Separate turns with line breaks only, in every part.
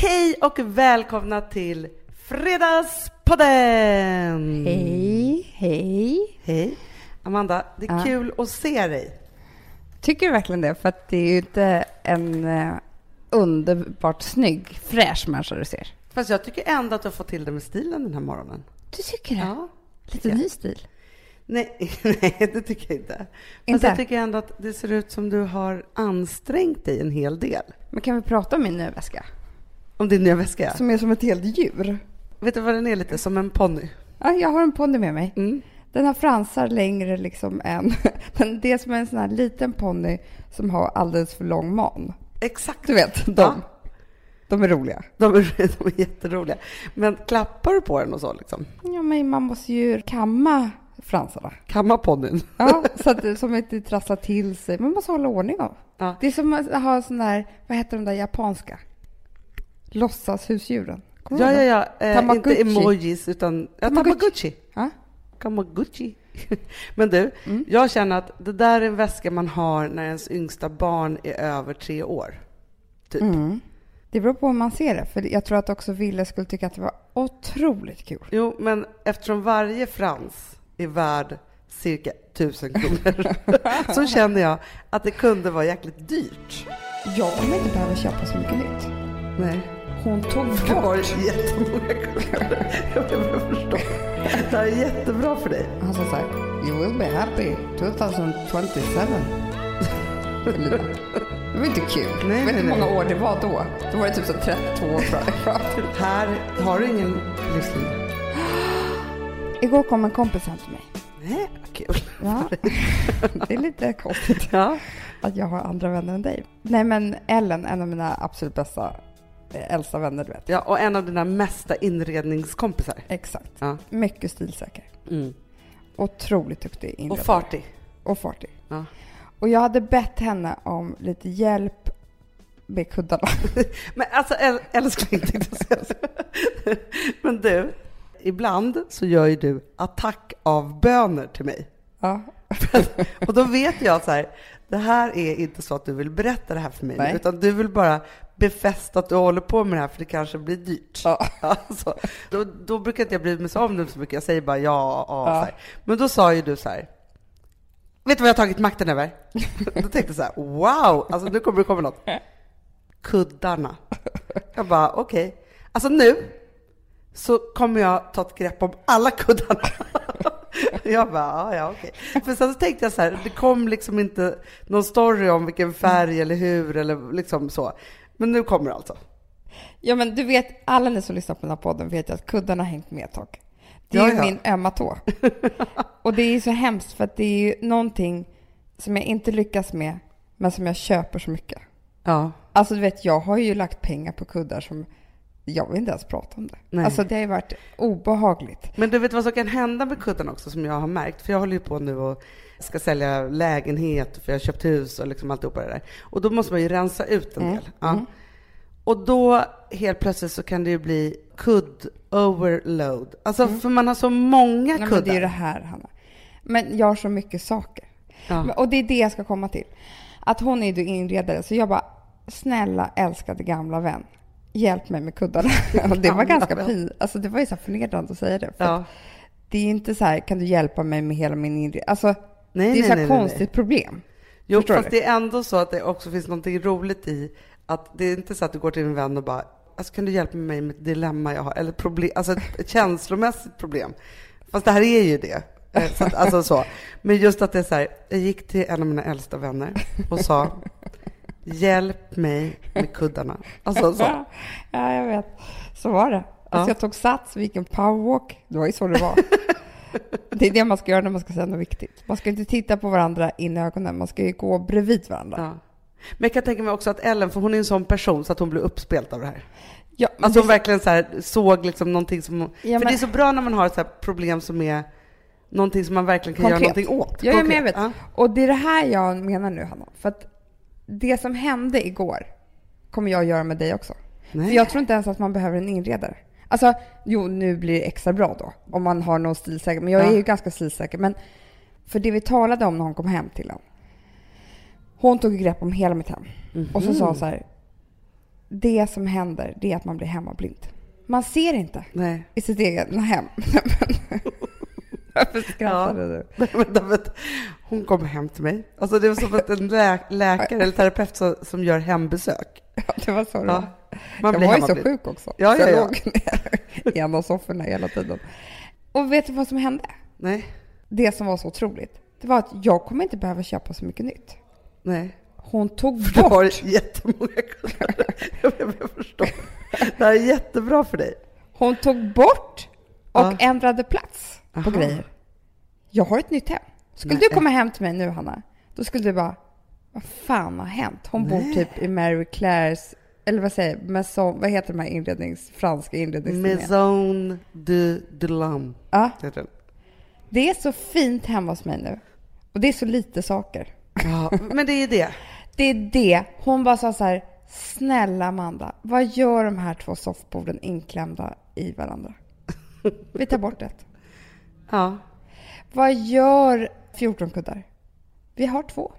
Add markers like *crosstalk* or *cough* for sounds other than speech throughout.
Hej och välkomna till Fredagspodden!
Hej, hej.
Hej! Amanda, det är
Ja.
kul att se dig.
Tycker du verkligen det? För att det är ju inte en eh, underbart snygg, fräsch människa du ser.
Fast jag tycker ändå att du har fått till det med stilen den här morgonen.
Du tycker det?
Ja.
Lite ny stil.
Nej, *laughs* nej, det tycker jag inte. Fast
Inte?
jag tycker ändå att det ser ut som du har ansträngt dig en hel del.
Men kan vi prata om min nya väska?
Om din nya väska.
Som är som ett helt djur.
Vet du vad den är lite? Som en ponny.
Ja, jag har en ponny med mig.
Mm.
Den har fransar längre liksom än... *laughs* Men det är som en sån här liten ponny som har alldeles för lång man.
Exakt.
Du vet, de.
Ja.
De är roliga.
De är, *laughs* de är jätteroliga. Men klappar du på den och så liksom?
Ja, men man måste ju kamma fransarna.
Kamma ponnyn?
Ja, *laughs* så att som inte trasslar till sig. Man måste hålla ordning om.
Ja.
Det är som att ha sån där, vad heter de där japanska? Låtsashusdjuren.
Ja, ja, ja. Eh, inte emojis, utan ja,
tamagotchi. Ja.
Tamagotchi. *laughs* Men du,
Mm.
jag känner att det där är en väska man har när ens yngsta barn är över tre år. Typ.
Mm. Det beror på hur man ser det. För jag tror att också Ville skulle tycka att det var otroligt kul.
Jo, men eftersom varje frans är värd cirka tusen kronor *laughs* så känner jag att det kunde vara jäkligt dyrt.
Jag kommer inte behöva köpa så mycket nytt.
Nej.
Hon tog bort.
jättemånga kronor. *laughs* Jag behöver förstå. Det här är jättebra för dig.
Han sa så här, you will be happy 2027. Elina. Det var inte kul.
Nej,
vet
nej,
inte hur många år det var då. Då var det typ så 32 år fram. *laughs*
Här har du ingen livslinje. *gasps*
Igår kom en kompis hem till mig.
Nej, vad kul.
Ja, *laughs* det är lite konstigt
Ja.
att jag har andra vänner än dig. Nej, men Ellen, en av mina absolut bästa, äldsta vänner, du vet.
ja, och en av dina mesta inredningskompisar.
Exakt.
Ja.
Mycket stilsäker.
Mm.
Otroligt duktig
Och
inredare.
fartig.
Och fartig.
Ja.
Och jag hade bett henne om lite hjälp med kuddarna. *laughs*
Men alltså äl- älskling, tänkte jag säga. *laughs* Men du, ibland så gör ju du attackavböner till mig.
Ja. *laughs*
Och då vet jag så här, det här är inte så att du vill berätta det här för mig,
Nej.
utan du vill bara befästa att du håller på med det här för det kanske blir dyrt.
Ja. *laughs*
Alltså, då, då brukar inte jag bry mig om det så mycket, jag säger bara ja, ja,
Ja.
Men då sa ju du så här, vet du vad jag har tagit makten över? *laughs* Då tänkte jag så här, wow, alltså nu kommer det komma något. Kuddarna. Jag bara, okej. Alltså nu så kommer jag ta ett grepp om alla kuddarna. *laughs* Jag bara, ja, ja, okej. För sen så tänkte jag så här, det kom liksom inte någon story om vilken färg eller hur eller liksom så. Men nu kommer det alltså.
ja, men du vet, alla ni som lyssnar på den här podden vet ju att kuddarna har hängt med ett tag. Det är ju min ömma tå. *laughs* Och det är ju så hemskt för att det är ju någonting som jag inte lyckas med, men som jag köper så mycket.
Ja.
Alltså du vet, jag har ju lagt pengar på kuddar som jag vill inte ens prata om det.
Nej.
Alltså det har ju varit obehagligt.
Men du vet vad som kan hända med kuddarna också som jag har märkt? För jag håller ju på nu och ska sälja lägenhet för jag har köpt hus och liksom alltihopa det där. Och då måste man ju rensa ut en
Mm,
del. Ja. Och då helt plötsligt så kan det ju bli kudd overload. Alltså för man har så många
Mm. Nej, men
kuddar.
det är ju det här, Hanna. Men jag har så mycket saker.
Ja.
Och det är det jag ska komma till. Att hon är ju inredare, så jag bara, snälla älskade gamla vän, hjälp mig med kuddarna. *laughs* och det var ganska pin, alltså det var ju så förnedrande att säga det. För
Ja.
att det är inte så här, kan du hjälpa mig med hela min inredning? Alltså,
Nej,
det är
nej, nej,
konstigt
nej.
problem.
Jo,
Förstår
fast
du?
det är ändå så att det också finns någonting roligt i att det är inte så att du går till din vän och bara, alltså kan du hjälpa mig med ett dilemma jag har, eller problem, alltså ett, ett känslomässigt problem. Fast det här är ju det. Eh, Så att, alltså så. Men just att det är så här, jag gick till en av mina äldsta vänner och sa, hjälp mig med kuddarna. Alltså så.
Ja, jag vet. Så var det. Alltså,
Ja.
Jag tog sats, vi gick en powerwalk. Det var ju så det var. *laughs* det är det man ska göra när man ska säga något viktigt. Man ska inte titta på varandra in i ögonen, man ska ju gå bredvid varandra.
Ja. Men jag kan tänka mig också att Ellen, för hon är en sån person så att hon blir uppspelt av det här.
Ja, men
Alltså hon verkligen så här, såg liksom någonting som...
Ja,
för det är så bra när man har ett problem som är någonting som man verkligen kan
Konkret.
göra någonting åt.
Jag vet.
Ja.
Och det är det här jag menar nu, Hanna. För att det som hände igår kommer jag göra med dig också.
Nej.
För jag tror inte ens att man behöver en inredare. Alltså, jo, nu blir det extra bra då, om man har någon stilsäker. Men jag
Ja.
är ju ganska stilsäker. Men för det vi talade om när hon kom hem till en. Hon tog grepp om hela mitt hem. Och så sa hon så här. det som händer det är att man blir hemmablind. Man ser inte
Nej.
i sitt eget hem. Varför skrattade du?
Nej, men David, hon kom hem till mig. Alltså det var som att en lä läkare eller terapeut som, som gör hembesök. *laughs*
Ja, det var så det
Ja. Man
jag var ju så sjuk också.
Ja,
så
ja,
jag
ja.
låg ner i en av sofforna hela tiden. Och vet du vad som hände?
Nej,
Det som var så otroligt, det var att jag kommer inte behöva köpa så mycket nytt.
nej.
Hon tog
För du har
bort,
jättemånga kunder. *laughs* Jag förstår. Det här är jättebra för dig.
hon tog bort och
Ja.
ändrade plats på
Aha.
grejer. Jag har ett nytt hem. Skulle
Nej.
du komma hem till mig nu, Hanna, då skulle du bara, vad fan har hänt? Hon bor
Nej.
typ i Mary Claires, eller vad säger Maison, vad heter de här inrednings, franska inredningstidningarna?
Maison de Dulam.
Ja,
heter den.
det är så fint hemma hos mig nu. Och det är så lite saker.
Ja, men det är det.
Det är det. Hon bara sa så här, snälla Amanda, vad gör de här två soffborden inklämda i varandra? Vi tar bort ett.
Ja,
Vad gör 14 kuddar? Vi har två.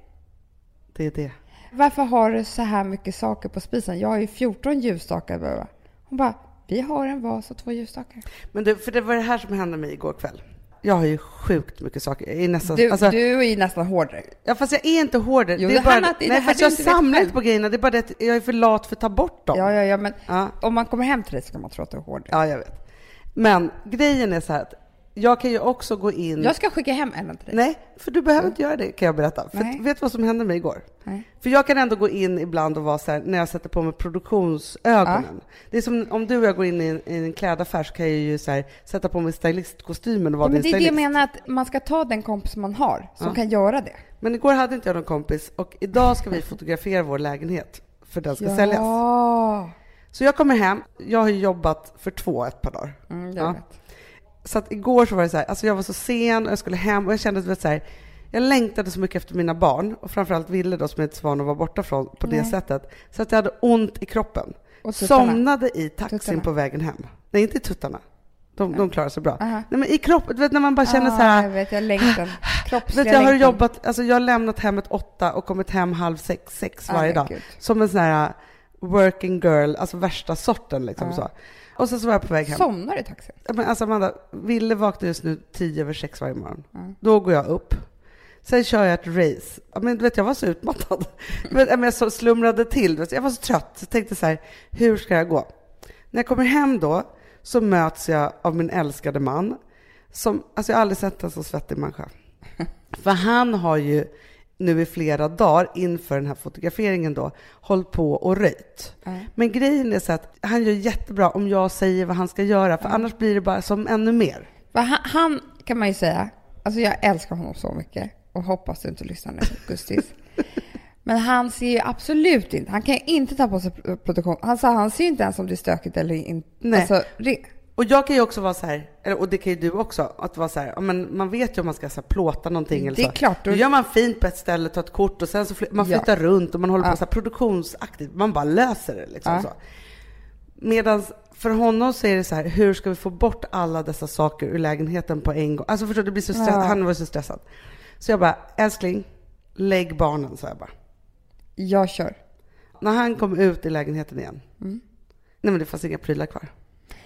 det är det.
Varför har du så här mycket saker på spisen? Jag har ju 14 ljusstakar bara. Hon bara, vi har en vas och två ljusstakar.
Men du, för det var det här som hände mig igår kväll. Jag har ju sjukt mycket saker. Jag är nästan,
Du,
alltså,
du är nästan hårdare.
ja, fast jag är inte hårdare.
Jo,
det är
det
bara,
det
nej, fast jag samlar inte på grejerna. Det är bara det att jag är för lat för att ta bort dem.
Ja, ja, ja, men
Ja.
om man kommer hem till dig så kan man tro att du är hårdare.
Ja, jag vet. Men grejen är så här att jag kan ju också gå in...
Jag ska skicka hem Ellen till dig.
Nej, för du behöver inte göra det kan jag berätta. För vet du vad som hände mig igår?
Nej.
För jag kan ändå gå in ibland och vara så här, när jag sätter på mig produktionsögonen. Det är som om du och jag går in i en, i en klädaffär så kan jag ju så här, sätta på mig stylistkostymen och vara
Ja, men
din
det är det jag
stylist.
menar, att man ska ta den kompis man har som
Ja.
kan göra det.
Men igår hade inte jag någon kompis och idag ska vi fotografera vår lägenhet för den ska säljas.
Ja.
Så jag kommer hem, jag har jobbat för två ett par dagar.
Mm, det
Ja.
ja. vet.
Så att igår så var det så här, alltså jag var så sen och jag skulle hem och jag kände att så här, jag längtade så mycket efter mina barn och framförallt Ville då som jag inte är så van att vara borta från på det
Nej.
sättet. Så att jag hade ont i kroppen. Somnade i taxin
Tuttarna.
på vägen hem. Nej, inte i tuttarna. De, de klarar sig bra.
Aha.
Nej, men i kroppen, du vet när man bara känner
ah,
så här,
Jag vet, jag längtar.
du
Kroppsliga
vet, jag har
längtan.
jobbat, alltså jag har lämnat hemmet åtta och kommit hem halv sex, sex
Ah,
varje
men
dag.
gud.
Som en sån här working girl, alltså värsta sorten liksom
Ja.
så. Och sen så var jag på väg hem.
Somnar i taxin?
Men alltså Amanda, Ville vaknar just nu tio över sex varje morgon.
Mm.
Då går jag upp. Sen kör jag ett race. Men du vet, jag var så utmattad. *laughs* Men, ja, men jag så slumrade till. du. Jag var så trött. Så jag tänkte så här, hur ska jag gå? När jag kommer hem då så möts jag av min älskade man. Som, alltså jag har aldrig sett en så svettig människa. *laughs* För han har ju nu i flera dagar inför den här fotograferingen då hållit på och röjt.
Ja.
Men grejen är så att han gör jättebra om jag säger vad han ska göra, för annars blir det bara som ännu mer.
Han, han kan man ju säga, alltså jag älskar honom så mycket och hoppas du inte lyssnar nu, Gustis. *laughs* Men han ser ju absolut inte, han kan ju inte ta på sig produktion. Han sa han ser ju inte ens om det är stökigt eller inte.
Nej.
Alltså, re,
Och jag kan ju också vara så här, och det kan ju du också, att vara så här, ja, men man vet ju om man ska så här, plåta någonting eller
Det är
så.
klart,
Då gör man fint på ett ställe, tar ett kort och sen så fly- man
Ja.
flyttar runt och man håller på
Ja.
så här produktionsaktigt. Man bara löser det liksom
Ja.
så. Medan för honom så är det så här, hur ska vi få bort alla dessa saker ur lägenheten på en gång? Alltså förstår du, det blir så stress-
Ja.
han var så stressad. Så jag bara, älskling, lägg barnen, sa jag bara.
jag kör.
När han kom ut i lägenheten igen,
Mm.
nej men det fanns inga prylar kvar.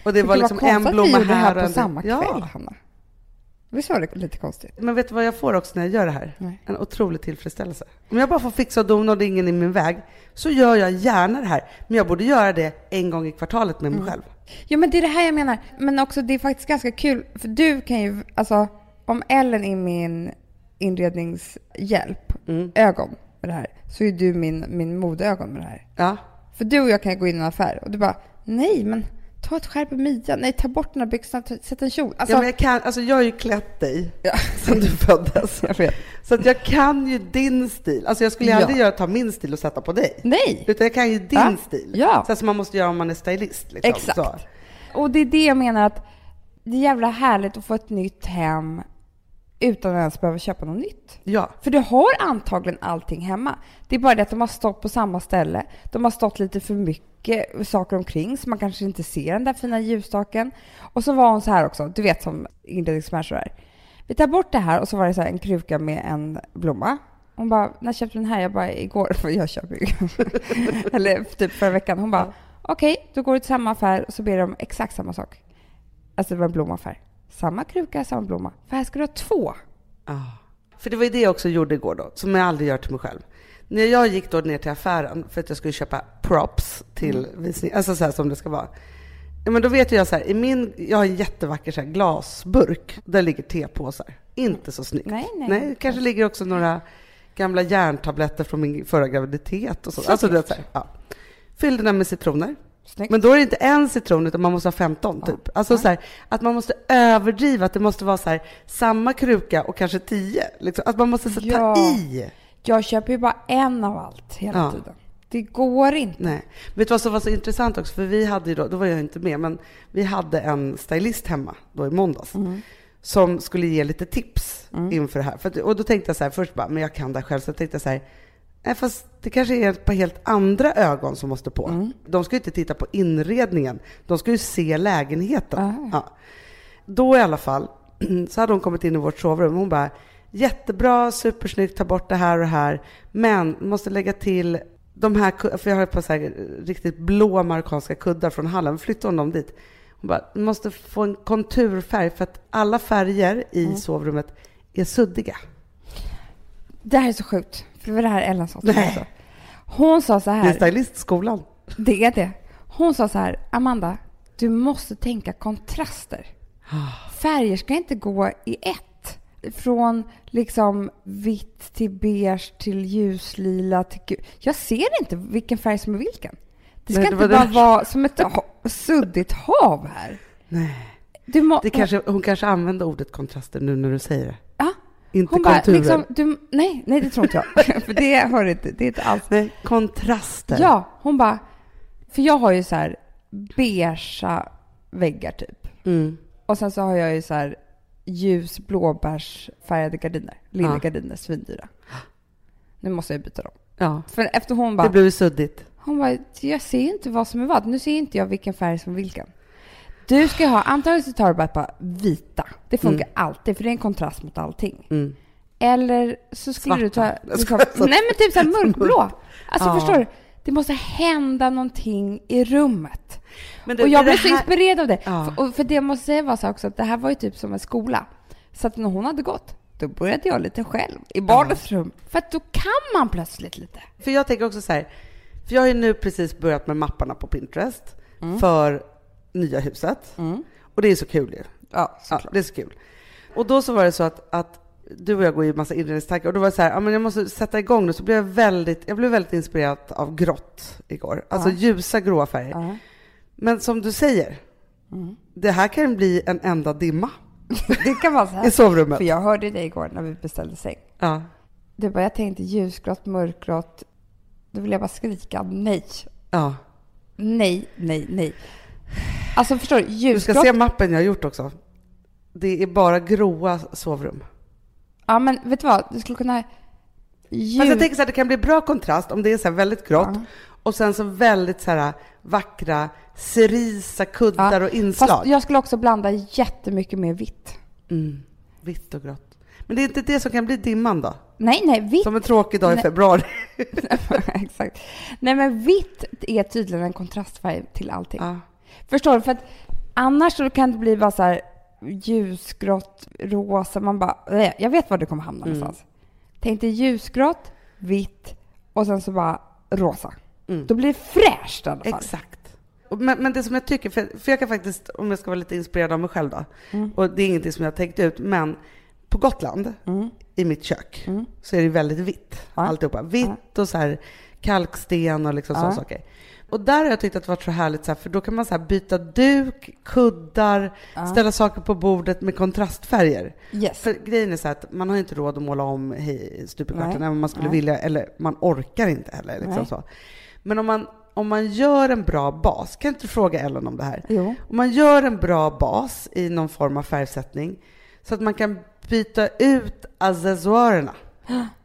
Och det var liksom en blomma
gjorde det
här
här på
en-
samma
Ja.
kväll, Hanna. Visst var det lite konstigt?
Men vet du vad jag får också när jag gör det här?
Nej.
En otrolig tillfredsställelse. Om jag bara får fixa och dona och det är ingen i min väg, så gör jag gärna det här. Men jag borde göra det en gång i kvartalet med mig
Mm.
själv.
Ja, men det är det här jag menar. Men också det är faktiskt ganska kul, för du kan ju, alltså om Ellen är min inredningshjälp,
Mm.
ögon med det här, så är du min, min modeögon med det här.
Ja.
För du och jag kan gå in i en affär och du bara, nej men ta ett skärp i midjan, nej ta bort den här ta- sätt en kjol. Alltså,
ja men jag, kan, alltså jag har ju klätt dig
Ja. *laughs*
sedan du föddes. Så att jag kan ju din stil. Alltså jag skulle
Ja.
aldrig göra, ta min stil och sätta på dig.
Nej!
Utan jag kan ju din
Ja.
stil.
Ja.
Så som man måste göra om man är stylist. Liksom.
Exakt.
Så.
Och det är det jag menar att det är jävla härligt att få ett nytt hem utan att ens behöva köpa något nytt.
Ja.
För du har antagligen allting hemma. Det är bara det att de har stått på samma ställe. De har stått lite för mycket saker omkring så man kanske inte ser den där fina ljusstaken. Och så var hon så här också, du vet som inredningsmänniskor är. Vi tar bort det här och så var det så en kruka med en blomma. Hon bara, när köpte du den här? Jag bara, igår, för *laughs* jag köper ju. *laughs* Eller typ förra veckan. Hon bara, okej, då går du till samma affär och så ber de om exakt samma sak. Alltså det var en blomaffär. Samma kruka, samma blomma. För här ska du ha två.
Ja. För det var ju det jag också gjorde igår då, som jag aldrig gör till mig själv. När jag gick då ner till affären för att jag skulle köpa props till visning, alltså så här som det ska vara. Ja, men då vet jag så här, i min, jag har en jättevacker så här glasburk, där ligger tepåsar. Inte så snyggt.
Nej, nej.
nej kanske ligger också några gamla järntabletter från min förra graviditet och så. Alltså, det, så här, ja. Fyllde den med citroner.
Snyggt.
Men då är det inte en citron, utan man måste ha 15 typ. Alltså så här, att man måste överdriva, att det måste vara så här, samma kruka och kanske 10. Liksom. Att man måste så,
Ja.
ta i.
Jag köper ju bara en av allt hela
Ja.
tiden. Det går inte.
Nej. Vet du vad som var så intressant också? För vi hade ju då, då var jag inte med, men vi hade en stylist hemma då i måndags. Som skulle ge lite tips inför det här. För och då tänkte jag så här, först bara, men jag kan det här själv. Så jag tänkte så här, nej fast det kanske är ett par helt andra ögon som måste på. De ska ju inte titta på inredningen, de ska ju se lägenheten. Ja. Då i alla fall, *clears throat* så hade hon kommit in i vårt sovrum. Hon bara, jättebra, supersnyggt, ta bort det här och det här. Men måste lägga till de här, för jag har ett par så här riktigt blå marockanska kuddar från hallen. Flytta hon dem dit. Hon bara, måste få en konturfärg för att alla färger i sovrummet är suddiga.
Det här är så sjukt. För det var det här Ellen sa till mig också. Hon sa så
Det är
här.
stylistskolan.
Det är det. Hon sa så här, Amanda, du måste tänka kontraster. Färger ska inte gå i ett. Från liksom vitt till beige till ljuslila till gul. Jag ser inte vilken färg som är vilken. Det ska
Nej, det
inte
var
bara
det.
vara som ett ha- suddigt hav här.
Nej.
Du må,
Det kanske, hon kanske använder ordet kontraster nu när du säger det.
Ja,
Inte
hon bara,
konturer.
liksom, du, nej, nej, det tror inte jag. *laughs* För det hör inte, det är inte alls
Nej, kontraster.
Ja, hon bara... För jag har ju så här beigea väggar typ.
Mm.
Och sen så har jag ju så här ljus blåbärsfärgade gardiner. Linnegardiner, svindyra. Nu måste jag byta dem.
Ja,
För efter hon
det
bara...
blev ju suddigt.
Hon bara, jag ser inte vad som är vad. Nu ser inte jag vilken färg som är vilken. Du ska ha, antagligen så tar du bara ett par vita. Det funkar alltid, för det är en kontrast mot allting.
Mm.
Eller så skulle du ta...
Svarta.
Liksom, *laughs* nej men typ såhär *laughs* mörkblå. Alltså
Ja.
förstår du? Det måste hända någonting i rummet.
Men
och jag
det
blev så
här-
inspirerad av det.
Ja.
För, och för det jag måste säga var så också att det här var ju typ som en skola. Så att när hon hade gått, då började jag lite själv i barnets rum. För att då kan man plötsligt lite.
För jag tänker också så här, för jag har ju nu precis börjat med mapparna på Pinterest för nya huset. Och det är så kul ju.
Ja,
Ja, det är så kul. Och då så var det så att, att du och jag går i massa inredningstankar och då var det så här, ja men jag måste sätta igång nu, så blev jag väldigt, jag blev väldigt inspirerad av grått igår. Alltså
Ja.
ljusa gråa färger.
Ja.
Men som du säger, det här kan bli en enda dimma *laughs*
Det kan vara så
i
här.
sovrummet.
För jag hörde dig igår när vi beställde säng.
Ja.
Du bara, jag tänkte ljusgrått, mörkgrått. Då vill jag bara skrika nej.
ja.
Nej, nej, nej. Alltså förstår du?
Du ska
Ljusgrått.
se mappen jag har gjort också. Det är bara gråa sovrum.
Ja, men vet du vad? Du skulle kunna... Ljus...
Fast jag tänker så här, det kan bli bra kontrast om det är så här väldigt grått
Ja.
och sen så väldigt så här vackra cerisa kuddar och inslag.
Fast jag skulle också blanda jättemycket mer vitt.
Mm. Vitt och grått. Men det är inte det som kan bli dimman då?
Nej, nej, vitt.
Som en tråkig dag i februari. *laughs*
Exakt. Nej, men vitt är tydligen en kontrastfärg till allting.
Ja.
Förstår du? För att annars så kan det bli bara så här ljusgrått, rosa. Man bara, "Äh, jag vet var det kommer hamna
Mm.
någonstans. Tänk dig ljusgrått, vitt och sen så bara rosa.
Mm.
Då blir det fräscht i alla fall.
Exakt. Men, men det som jag tycker, för, för jag kan faktiskt, om jag ska vara lite inspirerad av mig själv då,
Mm.
och det är ingenting som jag har tänkt ut, men på Gotland, i mitt kök,
Mm.
så är det väldigt vitt.
Ja.
Alltihopa. Vitt och så här kalksten och liksom
Ja.
sådana saker. Och där har jag tyckt att det varit så härligt, så här, för då kan man så här byta duk, kuddar, ställa saker på bordet med kontrastfärger.
Yes.
För grejen är så här att man har inte råd att måla om hej- stupekvarten,
Nej.
även om man skulle
Nej.
vilja, eller man orkar inte heller. Liksom så. Men om man, om man gör en bra bas, kan inte du fråga Ellen om det här?
Jo.
Om man gör en bra bas i någon form av färgsättning så att man kan byta ut accessoarerna.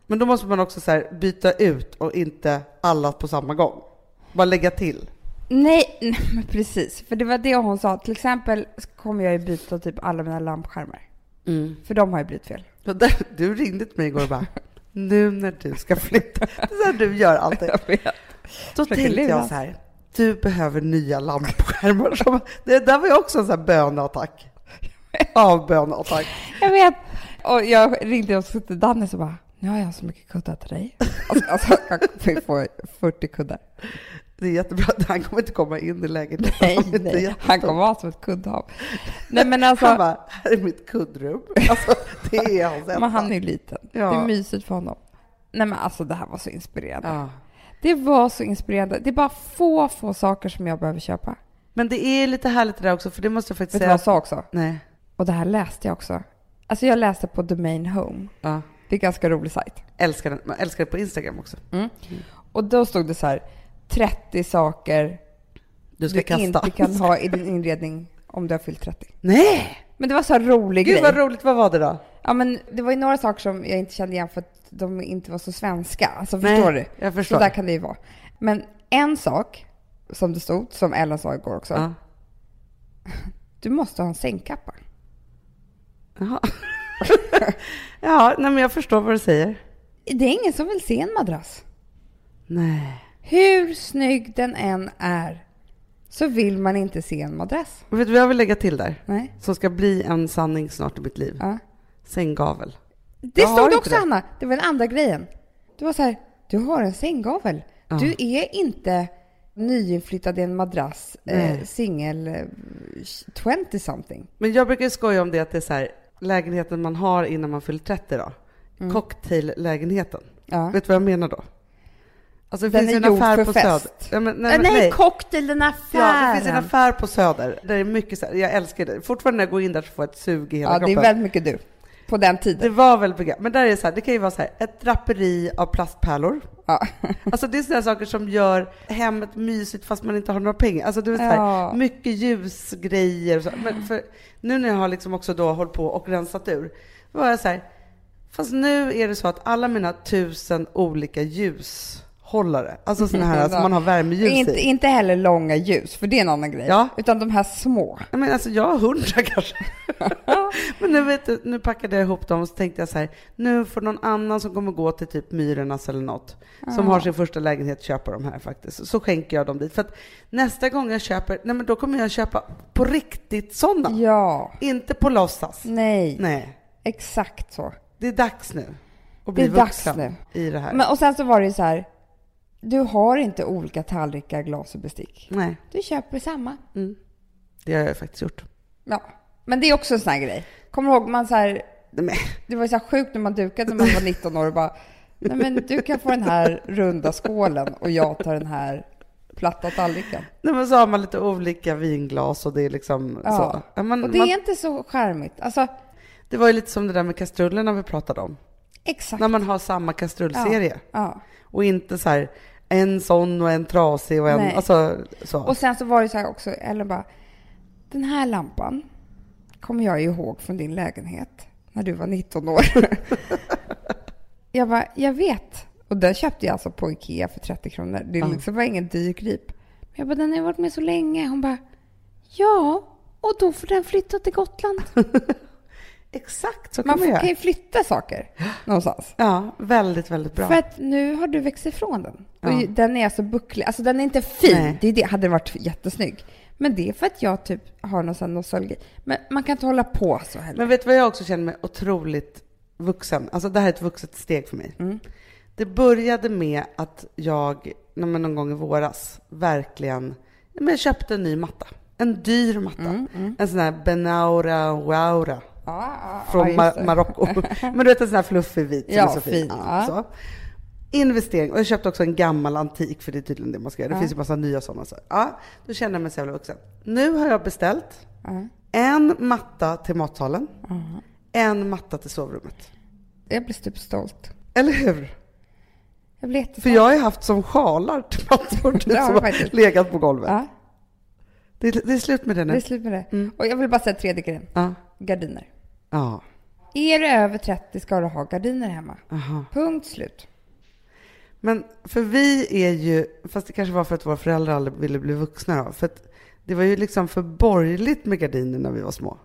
Men då måste man också så byta ut och inte alla på samma gång. Bara lägga till.
Nej, nej, men precis. För det var det hon sa. Till exempel kommer jag ju byta typ alla mina lampskärmar. För de har ju blivit fel.
Du ringde till mig igår och bara, *laughs* nu när du ska flytta, det är så här du gör alltid.
Jag vet.
Då
Försöker
tänkte jag
luras.
så här, du behöver nya lampskärmar. Det där var ju också en sån här böneattack. Av böneattack.
Jag vet. Och jag ringde och så till Danny och bara, nu har jag så mycket kuddar till dig. Alltså, alltså jag kommer få 40 kuddar.
Det är jättebra att han kommer inte komma in i lägenheten.
Nej, *laughs* nej. Han kommer vara som ett kuddhav. Nej men alltså,
Han bara, här är mitt kuddrum. *laughs* Alltså, det är hans *laughs*
men
enda.
han är ju liten.
Ja.
Det är mysigt för honom. Nej men alltså det här var så inspirerande.
Ja.
Det var så inspirerande. Det är bara få, få saker som jag behöver köpa.
Men det är lite härligt det där också, för det måste jag faktiskt
Vet du
säga.
vad jag sa också?
Nej.
Och det här läste jag också. Alltså jag läste på Domain Home.
Ja.
Det är en ganska rolig sajt.
Älskar den. Man älskar det på Instagram också.
Och då stod det så här, 30 saker
Du
du inte kan ha i din inredning om du har fyllt 30.
Nej!
Men det var så här rolig
Gud
grej.
vad roligt, vad var det då?
Ja, men det var ju några saker som jag inte kände igen för att de inte var så svenska. Alltså
Nej,
förstår du?
jag förstår.
Så där kan det ju vara. Men en sak som det stod, som Ellen sa igår också.
Ja. *laughs*
Du måste ha en sängkappa.
Jaha. *laughs* ja, nej, men jag förstår vad du säger.
Det är ingen som vill se en madrass.
Nej.
Hur snygg den än är så vill man inte se en madrass.
Vet du vad jag vill lägga till där?
Nej.
Som ska bli en sanning snart i mitt liv.
Ja.
Sänggavel.
Det
Jag
stod
inte
också,
det.
Anna. Det var den andra grejen. Du var så här, du har en sänggavel.
Ja.
Du är inte nyinflyttad i en madrass, eh, singel, eh, 20 something.
Men jag brukar skoja om det att det är så här, lägenheten man har innan man fyller 30 då. Cocktaillägenheten.
Ja.
Vet du vad jag menar då? Alltså det
Den
finns
är
en
gjord
affär
för
på
fest.
Söder. Ja, men, nej,
Nej,
nej.
cocktail, den affären.
Ja, det finns en affär på Söder där det är mycket jag älskar det. Fortfarande när jag går in där så får jag ett sug i hela
Ja, det är
kroppen.
väldigt mycket du. På den
Det
tiden.
var väldigt mycket. Men där är det så här, det kan ju vara så här, ett draperi av plastpärlor.
Ja. *laughs*
Alltså det är sådana saker som gör hemmet mysigt fast man inte har några pengar. Alltså det är så här,
Ja.
mycket ljusgrejer. och Så. Men för, nu när jag har liksom också då hållit på och rensat ur, då var jag så här, fast nu är det så att alla mina tusen olika ljushållare, alltså sådana här som *laughs* man har värmeljus
inte,
i.
inte heller långa ljus, för det är en annan grej.
Ja.
Utan de här små.
Jag menar, alltså jag har hundra kanske. *laughs* *laughs* Men nu, vet du, nu packade jag ihop dem och så tänkte jag så här, nu får någon annan som kommer gå till typ Myrornas eller något, som har sin första lägenhet, köpa de här faktiskt. Så skänker jag dem dit. För att nästa gång jag köper, nej men då kommer jag köpa på riktigt sådana.
Ja.
Inte på låtsas.
Nej.
Nej,
Exakt så.
det är dags nu
Det
bli
är dags
vuxen
nu.
i det här.
Men, och sen så var det ju så här. Du har inte olika tallrikar, glas och bestick.
Nej,
Du köper samma.
mm. det har jag faktiskt gjort.
Ja. Men det är också en sån här grej. Kommer du ihåg man så här. Det var så här sjukt när man dukade när man var 19 år och bara. Nej men du kan få den här runda skålen och jag tar den här platta tallriken.
nej, men så har man lite olika vinglas och det är liksom
Ja.
så. Ja, man,
Och det
man,
är inte så charmigt. Alltså,
det var ju lite som det där med kastrullerna vi pratade om.
exakt.
När man har samma kastrullserie.
Ja.
Och inte så här en sån och en trasig och en...
Nej.
Alltså så.
Och sen så var det så här också, eller bara. Den här lampan kommer jag ihåg från din lägenhet när du var 19 år. *laughs* jag bara, jag vet. Och den köpte jag alltså på Ikea för 30 kronor. Det liksom var ingen dyr grip. Men jag bara, den har varit med så länge. Hon bara, ja, och då får den flytta till Gotland. *laughs*
Exakt, så kan
Man
man
får,
göra.
kan ju flytta saker någonstans.
Ja, väldigt, väldigt bra.
För att nu har du växt ifrån den.
Ja.
Och den är alltså bucklig. Alltså den är inte fin.
Nej.
Det, är det hade den varit jättesnygg. Men det är för att jag typ har någon sån nostalgi. Men man kan inte hålla på så heller.
Men vet du vad jag också känner mig otroligt vuxen? Alltså det här är ett vuxet steg för mig.
Mm.
Det började med att jag, någon gång i våras, verkligen men jag köpte en ny matta. En dyr matta.
Mm,
En sån här Benaura Waura
Ja,
från
ja,
Ma-
just det.
Marocko. *laughs* Men du vet en sån här fluffig vit som
Ja,
är så fin. så. Investering. Och jag köpte också en gammal antik, för det är tydligen det man ska göra. Det finns ju massa nya sådana. Så. Ja, då kände jag mig så jävla vuxen. Nu har jag beställt en matta till matsalen, en matta till sovrummet.
Jag blir typ stolt.
Eller hur?
Jag blir
För
jättestolt.
jag har ju haft som sjalar till mattor typ, *laughs* som har legat på golvet.
Ja,
Det, är- det är slut med det
det är
nu.
slut med det.
Mm.
Och jag vill bara säga tredje grejen.
Ja.
Gardiner.
Ja.
Är du över 30 ska du ha gardiner hemma.
Aha.
Punkt slut.
Men för vi är ju, fast det kanske var för att våra föräldrar aldrig ville bli vuxna då, för att det var ju liksom för borgerligt med gardiner när vi var små.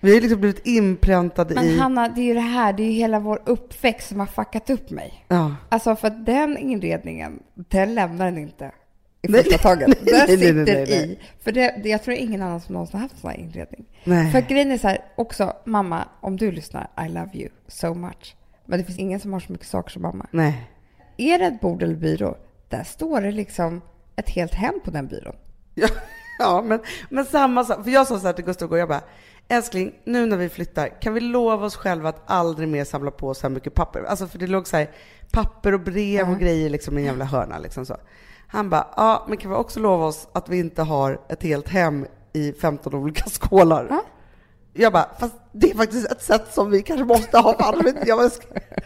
Vi har liksom blivit inpräntade
Men
i...
Hanna, det är ju det här, det är ju hela vår uppväxt som har fuckat upp mig.
Ja.
Alltså för att den inredningen, den lämnar den inte i
Nej,
första taget.
nej,
sitter
nej, nej.
i. För det, det, jag tror ingen annan som någonsin har haft sån här inredning.
Nej.
För grejen är så här, också mamma, om du lyssnar, I love you so much. Men det finns ingen som har så mycket saker som mamma.
Nej.
Är det ett bord eller byrå, där står det liksom ett helt hem på den byrån.
Ja, *laughs* ja men, men samma sak. För jag sa så här till Gustav igår, jag bara, älskling, nu när vi flyttar, kan vi lova oss själva att aldrig mer samla på oss så här mycket papper? Alltså för det låg så här papper och brev och grejer liksom i en jävla hörna liksom så. Han bara, ja, men kan vi också lova oss att vi inte har ett helt hem i 15 olika skålar?
Ja.
Jag bara, fast det är faktiskt ett sätt som vi kanske måste ha, inte jag.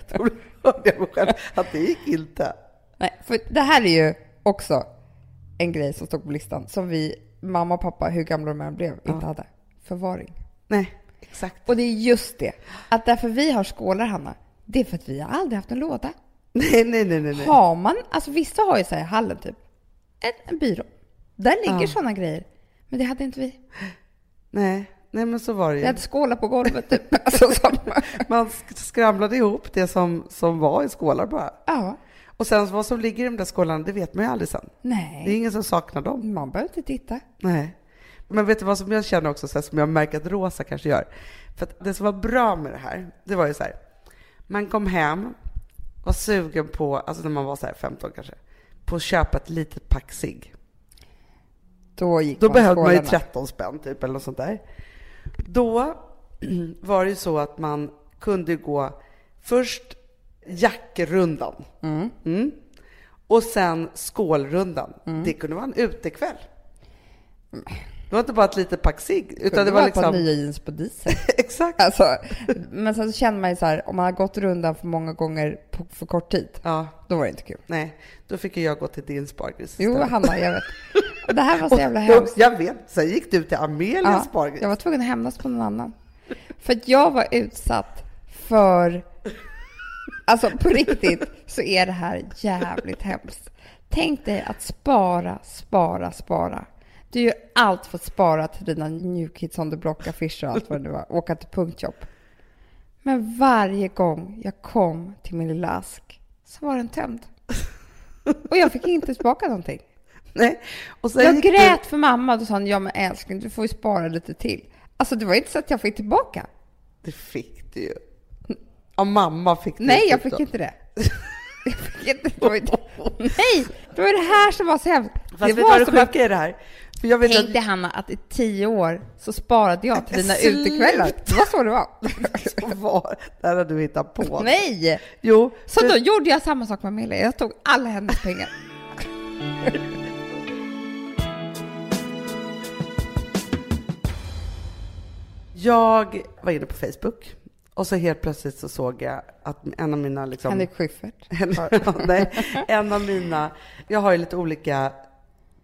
Då hörde jag mig själv att det gick inte.
Nej, för det här är ju också en grej som stod på listan som vi, mamma och pappa, hur gamla de än blev, inte hade. Förvaring.
Nej, exakt.
Och det är just det, att därför vi har skålar, Hanna, det är för att vi har aldrig haft en låda.
Nej, nej, nej, nej. nej.
Har man, alltså vissa har ju så här i hallen typ, en, en byrå. Där ligger
Ja.
sådana grejer. Men det hade inte vi.
Nej, nej men så var det
Vi
ju.
hade skålar på golvet typ. *laughs* Alltså, som, *laughs*
Man sk- skramlade ihop det som, som var i skålar bara.
ja,
Och sen vad som ligger i de där skålarna, det vet man ju aldrig sen. Det är
nej,
ingen som saknar dem.
man behöver inte titta.
Nej. Men vet du vad som jag känner också, så här, som jag märker att Rosa kanske gör? För att det som var bra med det här, det var ju så här. Man kom hem, var sugen på, alltså när man var så här 15 kanske, på att köpa ett litet pack cigg.
Då gick
Då
man
behövde man ju
skålarna.
13 spänn typ eller något sånt där. Då *clears throat* var det ju så att man kunde gå först jackrundan. Mm. Och sen skålrundan.
Mm.
Det kunde vara en utekväll. Det var inte bara ett litet pack cigg, utan det var
vara på
liksom...
nya jeans på diesel. *laughs*
Exakt.
Alltså, men sen så känner man ju så här, om man har gått rundan för många gånger på för kort tid,
Ja,
då var det inte kul.
nej. Då fick ju jag gå till din spargris
Jo,
istället.
Hanna, jag vet. Och det här var så jävla hemskt.
Jag vet. Sen gick du till Amelias
Ja,
spargris.
jag var tvungen att hämnas på någon annan. För att jag var utsatt för... Alltså på riktigt så är det här jävligt hemskt. Tänk dig att spara, spara, spara. Du gör allt för att spara till dina New Kids on the Block-affischer och allt vad det var. *laughs* Åka till punktjobb. Men varje gång jag kom till min lilla ask så var den tömd. *laughs* Och jag fick inte tillbaka någonting.
Nej. Och sen
Jag
gick du-
grät för mamma. Då sa hon, ja men älskling, du får ju spara lite till. Alltså det var inte så att jag fick tillbaka.
Det fick du ju. Ja, mamma fick det.
Nej, jag fick
då.
inte det. *laughs* Jag fick inte, det var inte, nej, det var det här som var så hemskt.
Fast
det
vet du vad det
som att,
sjuka är det här? För jag vet
tänk
att...
Hanna, att i tio år så sparade jag till dina
Sluta.
utekvällar. Det var så det var. *laughs*
Så var, det här har du hittat på.
Nej!
Jo.
Så
det-
då gjorde jag samma sak med Amelia. Jag tog alla hennes pengar. *laughs*
Jag var inne på Facebook och så helt plötsligt så såg jag att en av mina liksom...
Henrik Schyffert. *laughs*
Nej, en av mina... Jag har ju lite olika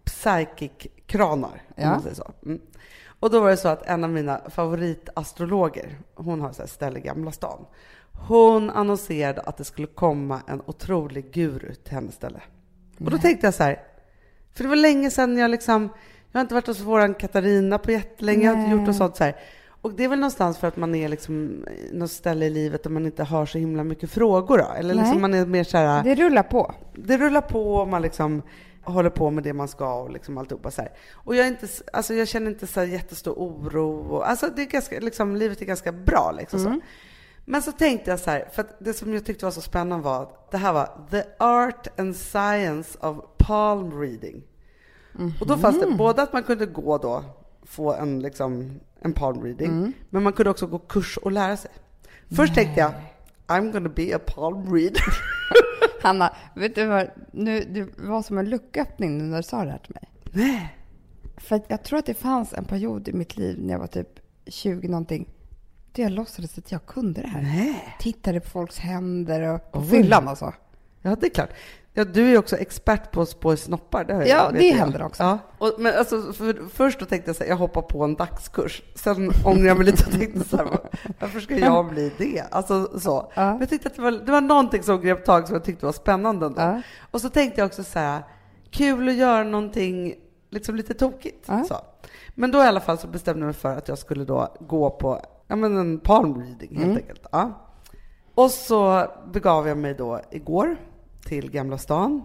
psychic-kranar, om
Ja.
man säger så. Mm. Och då var det så att en av mina favoritastrologer, hon har här ställe i Gamla stan. Hon annonserade att det skulle komma en otrolig guru till hennes ställe. Och då tänkte jag så här, för det var länge sedan jag liksom, jag har inte varit hos våran Katarina på jättelänge, jag har inte gjort något sånt så här. Och det är väl någonstans för att man är liksom något ställe i livet där man inte har så himla mycket frågor då. Eller
Nej.
liksom man är mer så här,
Det rullar på.
det rullar på och man liksom håller på med det man ska och liksom alltihopa så här. Och jag, är inte, alltså jag känner inte så här jättestor oro. Och, alltså det är ganska, liksom, livet är ganska bra liksom så. Men så tänkte jag så här, för det som jag tyckte var så spännande var att det här var The Art and Science of Palm Reading. Och då fanns det både att man kunde gå då, få en, liksom, en palm reading, men man kunde också gå kurs och lära sig. Först tänkte jag, I'm gonna be a palm reader. *laughs*
Hanna, vet du vad? Nu, det var som en lucköppning nu när du sa det här till mig.
Nej.
För jag tror att det fanns en period i mitt liv när jag var typ 20 någonting. Där jag låtsades att jag kunde det här.
Nej.
Tittade på folks händer och på
Oj.
fyllan alltså.
Ja, det är klart. Ja, du är också expert på att spå i snoppar. Det har jag-
Ja, det
jag.
händer också.
Ja. Och, men alltså, för, först då tänkte jag så här, jag hoppar på en dagskurs. Sen ångrade jag mig lite och *laughs* tänkte så här, varför ska jag bli det? Alltså så.
Ja.
Men jag tyckte att det var, det var någonting som grep tag som jag tyckte var spännande ändå.
Ja.
Och så tänkte jag också så här, kul att göra någonting liksom lite tokigt. Så. Men då i alla fall så bestämde jag mig för att jag skulle då gå på Ja, men en palm reading helt enkelt. Ja. Och så begav jag mig då igår till Gamla stan.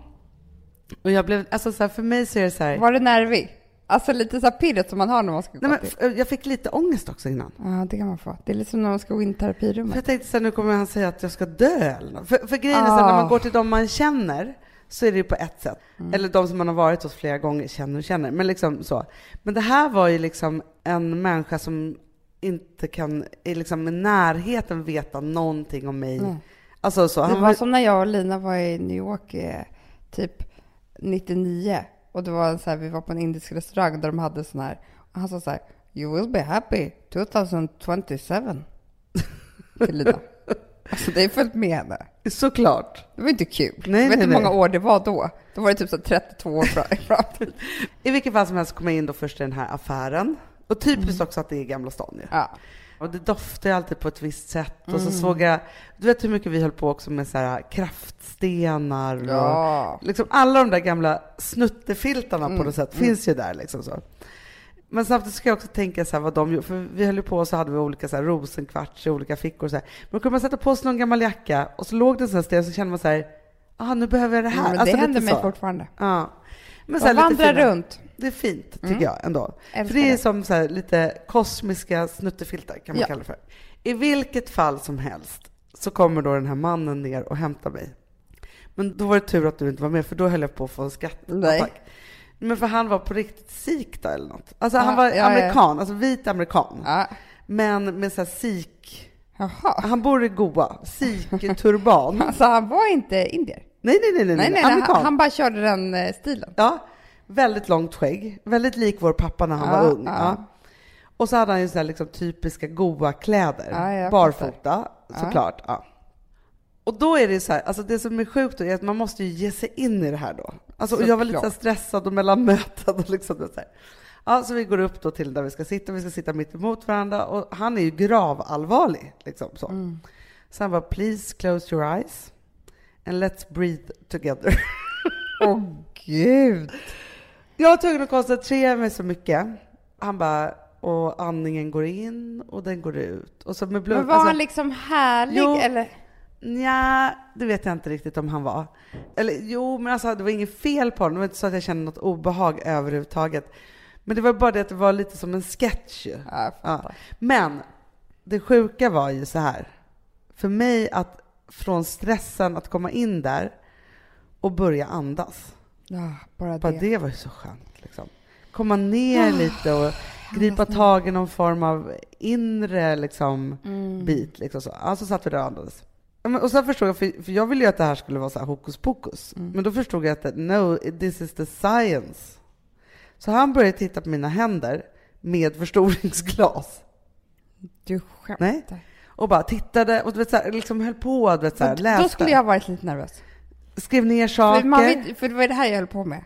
Och jag blev, alltså så här, för mig så är det så här,
Var du nervig? Alltså lite så här pirret som man har när man ska gå
nej men
till.
f- jag fick lite ångest också innan.
Ja, det kan man få. Det är lite som när man ska gå in i
För
terapirummet.
jag tänkte så här, nu kommer han säga att jag ska dö eller något. För, för grejen är så här, när man
Ah.
går till de man känner så är det ju på ett sätt. Eller de som man har varit hos flera gånger känner och känner. Men liksom så. Men det här var ju liksom en människa som inte kan, är liksom i närheten veta någonting om mig.
Nej.
Alltså så.
Det var
var,
som när jag och Lina var i New York eh, typ 99 och det var så här, vi var på en indisk restaurang där de hade sån här, och han sa så här, you will be happy 2027 *laughs* till Lina. Alltså det är följt med henne.
såklart.
Det var inte kul.
Nej,
jag vet inte hur många år det var då. Då var det typ så 32 år fram- *laughs* i
vilket fall som helst kom jag in då först i den här affären. Och typiskt också att det är Gamla stan ju.
Ja.
Och det doftar alltid på ett visst sätt. Och så såg jag, du vet hur mycket vi höll på också med så här kraftstenar och
Ja.
liksom alla de där gamla snuttefiltarna på något sätt finns ju där liksom så. Men samtidigt ska jag också tänka så här vad de gjorde, för vi höll ju på och så hade vi olika så här rosenkvarts i olika fickor och så här. Men då kunde man sätta på sig någon gammal jacka och så låg det en sån här sten så kände man så här, ah nu behöver jag det här.
Men det
Alltså lite
händer mig
så.
fortfarande.
Ja. Men så här
vandrar runt.
Det är fint, tycker jag ändå. För
Älskar
det är
det.
som så lite kosmiska snuttefiltar, kan man
Ja.
kalla det för. I vilket fall som helst så kommer då den här mannen ner och hämtar mig. Men då var det tur att du inte var med, för då höll jag på att få en skrattattack. Men för han var på riktigt sik då, eller något. Alltså
Ja,
han var
ja, ja.
amerikan, alltså vit amerikan.
Ja.
Men med så här sik...
Jaha.
Han bor i Goa. Sik-turban. *laughs*
Alltså han var inte indier?
nej, nej, nej, nej,
Nej, nej, nej han, han bara körde den eh, stilen.
Ja, väldigt långt skägg. Väldigt lik vår pappa när han
Ja,
var ung.
ja.
Och så hade han ju så här liksom typiska goa kläder.
Ja,
Barfota, såklart. Ja. Och då är det så här, alltså det som är sjukt då är att man måste ju ge sig in i det här då. Alltså, och jag var lite så stressad och mellan möten och liksom så här. Ja, så vi går upp då till där vi ska sitta, vi ska sitta mitt emot varandra och han är ju gravallvarlig. Liksom, så.
Mm.
så han bara, please close your eyes and let's breathe together.
Åh *laughs* gud.
Jag var tvungen att koncentrera mig så mycket. Han bara, och andningen går in och den går ut. Och så med blod,
Men var han liksom härlig
Jo.
eller?
Nja, det vet jag inte riktigt om han var. Eller jo, men alltså det var inget fel på honom. Det var inte så att jag kände något obehag överhuvudtaget. Men det var bara det att det var lite som en sketch ju.
Ja,
Ja. Men det sjuka var ju så här. För mig att från stressen att komma in där och börja andas.
Ja, bara
Bara
det.
det var ju så skönt. Liksom. Komma ner lite och gripa tag i någon form av inre liksom,
Mm.
bit. Liksom så. Alltså satt vi där och andades. Och sen förstod jag, för, för jag ville ju att det här skulle vara så här hokus pokus.
Mm.
Men då förstod jag att no, this is the science. Så han började titta på mina händer med förstoringsglas.
Du skämtar.
Nej. Och bara tittade och du vet, så här, liksom höll på du vet, så här,
Då-
läste.
Då skulle jag varit lite nervös.
Skrev ner saker.
För, vet, för det var det här jag höll på med.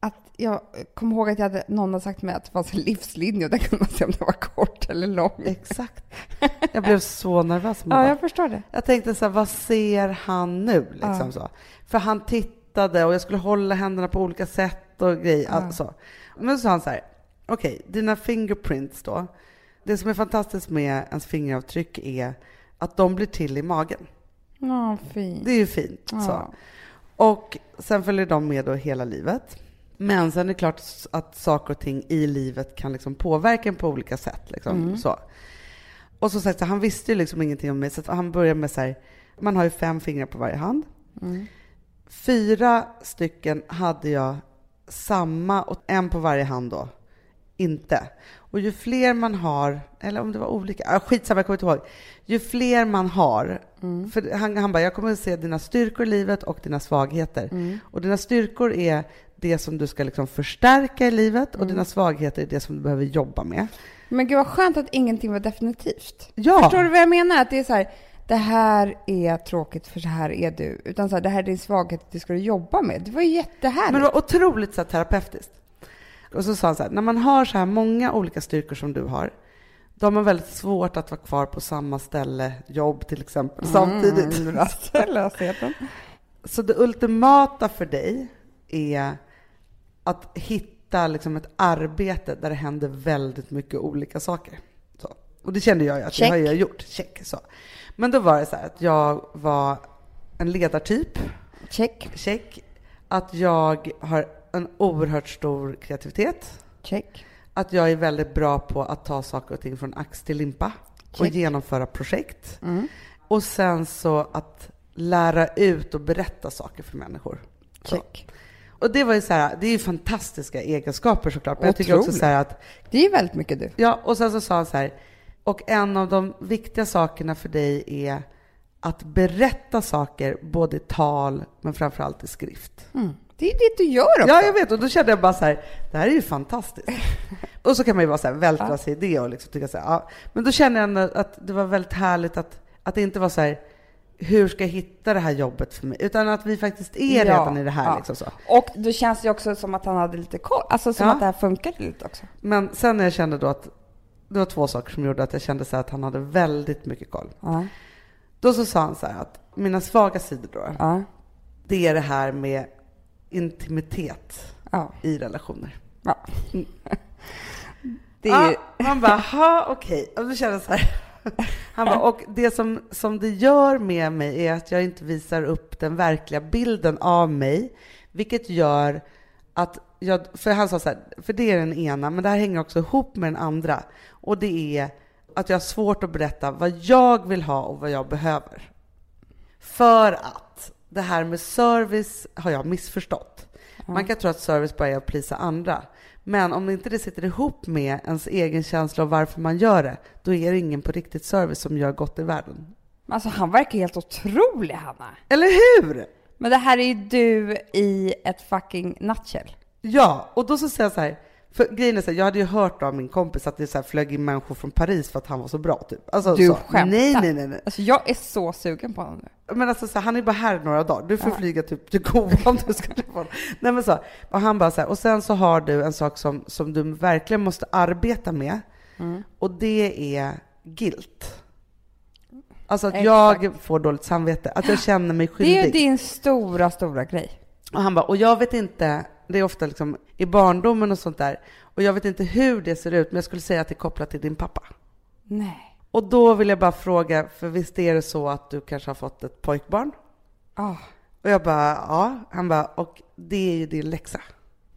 Att jag kom ihåg att jag hade, någon hade sagt till mig att det fanns en livslinje och där kunde man se om det var kort eller lång.
Exakt. Jag blev så nervös.
Ja, jag förstår det.
Jag tänkte så här, vad ser han nu? Liksom
Ja.
så. För han tittade och jag skulle hålla händerna på olika sätt och grejer.
Ja.
Alltså. Men så sa han så här, okej, dina fingerprints då. Det som är fantastiskt med ens fingeravtryck är att de blir till i magen.
Ja, fint.
Det är ju fint. Så.
Ja.
Och sen följer de med då hela livet. Men sen är det klart att saker och ting i livet kan liksom påverka en på olika sätt. Liksom, så. Och så sagt, så han visste ju liksom ingenting om mig, så han började med så här, man har ju fem fingrar på varje hand.
Mm.
Fyra stycken hade jag samma och en på varje hand då. Inte. Och ju fler man har, eller om det var olika, ah, skitsamma jag kommer inte ihåg. Ju fler man har, för han, han bara, jag kommer att se dina styrkor i livet och dina svagheter. Och dina styrkor är det som du ska liksom förstärka i livet och dina svagheter är det som du behöver jobba med.
Men gud vad skönt att ingenting var definitivt.
Ja.
Förstår du vad jag menar? Att det är så här, det här är tråkigt för så här är du. Utan så här, det här är din svaghet, det ska du jobba med. Det var ju jättehärligt.
Men det var otroligt så här, terapeutiskt. Och så sa han så här, när man har så här många olika styrkor som du har, då har man väldigt svårt att vara kvar på samma ställe, jobb till exempel, samtidigt.
Mm, rastlösheten. *laughs*
Så det ultimata för dig är att hitta liksom ett arbete där det händer väldigt mycket olika saker. Så. Och det kände jag ju att
Check.
det har jag gjort. Check. Så. Men då var det så här att jag var en ledartyp.
Check,
Check. Att jag har en oerhört stor kreativitet.
check.
Att jag är väldigt bra på att ta saker och ting från ax till limpa och
Check.
genomföra projekt.
Mm.
Och sen så att lära ut och berätta saker för människor. Så.
Check.
Och det var ju så här, det är ju fantastiska egenskaper såklart. Men jag tycker också så här att,
Det är väldigt mycket du.
ja, och sen så sa han så här, och en av de viktiga sakerna för dig är att berätta saker, både i tal men framförallt i skrift.
Mm. Det är det du gör också.
Ja, jag vet. Och då kände jag bara så här, det här är ju fantastiskt. *laughs* och så kan man ju bara så här, vältra sig i det och liksom tycka så här, ja. Men då kände jag ändå att det var väldigt härligt att, att det inte var så här, hur ska jag hitta det här jobbet för mig? Utan att vi faktiskt är
Ja,
redan i det här.
ja.
Liksom så.
Och då känns det också som att han hade lite koll. Alltså som
Ja.
att det här funkade lite också.
Men sen när jag kände då att det var två saker som gjorde att jag kände så att han hade väldigt mycket koll.
Ja.
Då så sa han så här att mina svaga sidor då, det är det här med intimitet
Ja.
i relationer.
ja.
Mm.
Det är ju...
Ja, man bara, ha okej. Och då kände jag så här. Han bara, och det som, som det gör med mig är att jag inte visar upp den verkliga bilden av mig, vilket gör att jag, för han sa så här, för det är den ena, men det här hänger också ihop med den andra, och det är att jag har svårt att berätta vad jag vill ha och vad jag behöver. För att det här med service har jag missförstått. Man kan tro att service bara är att plisa andra. Men om inte det sitter ihop med ens egen känsla och varför man gör det, då är det ingen på riktigt service som gör gott i världen.
Alltså han verkar helt otrolig Hanna.
Eller hur?
Men det här är ju du i ett fucking nutshell.
Ja, och då så säger jag så här, för grejen är så här, jag hade ju hört av min kompis att det så här flög in människor från Paris för att han var så bra typ. Alltså,
Du
så.
skämtar.
Nej, nej, nej, nej.
Alltså jag är så sugen på honom nu.
Men alltså så här, han är bara här några dagar. Du får flyga typ till Goa om du ska träffa honom. Nej men så. Och han bara så här, och sen så har du en sak som, som du verkligen måste arbeta med.
Mm.
Och det är guilt. Alltså att
Exakt.
jag får dåligt samvete, att jag känner mig
Det är
skyldig.
din stora, stora grej.
Och han bara, och jag vet inte, det är ofta liksom i barndomen och sånt där, och jag vet inte hur det ser ut, men jag skulle säga att det är kopplat till din pappa.
Nej.
Och då vill jag bara fråga, för visst är det så att du kanske har fått ett pojkbarn?
Ah,
Och jag bara, ja. Han bara, och det är ju din läxa.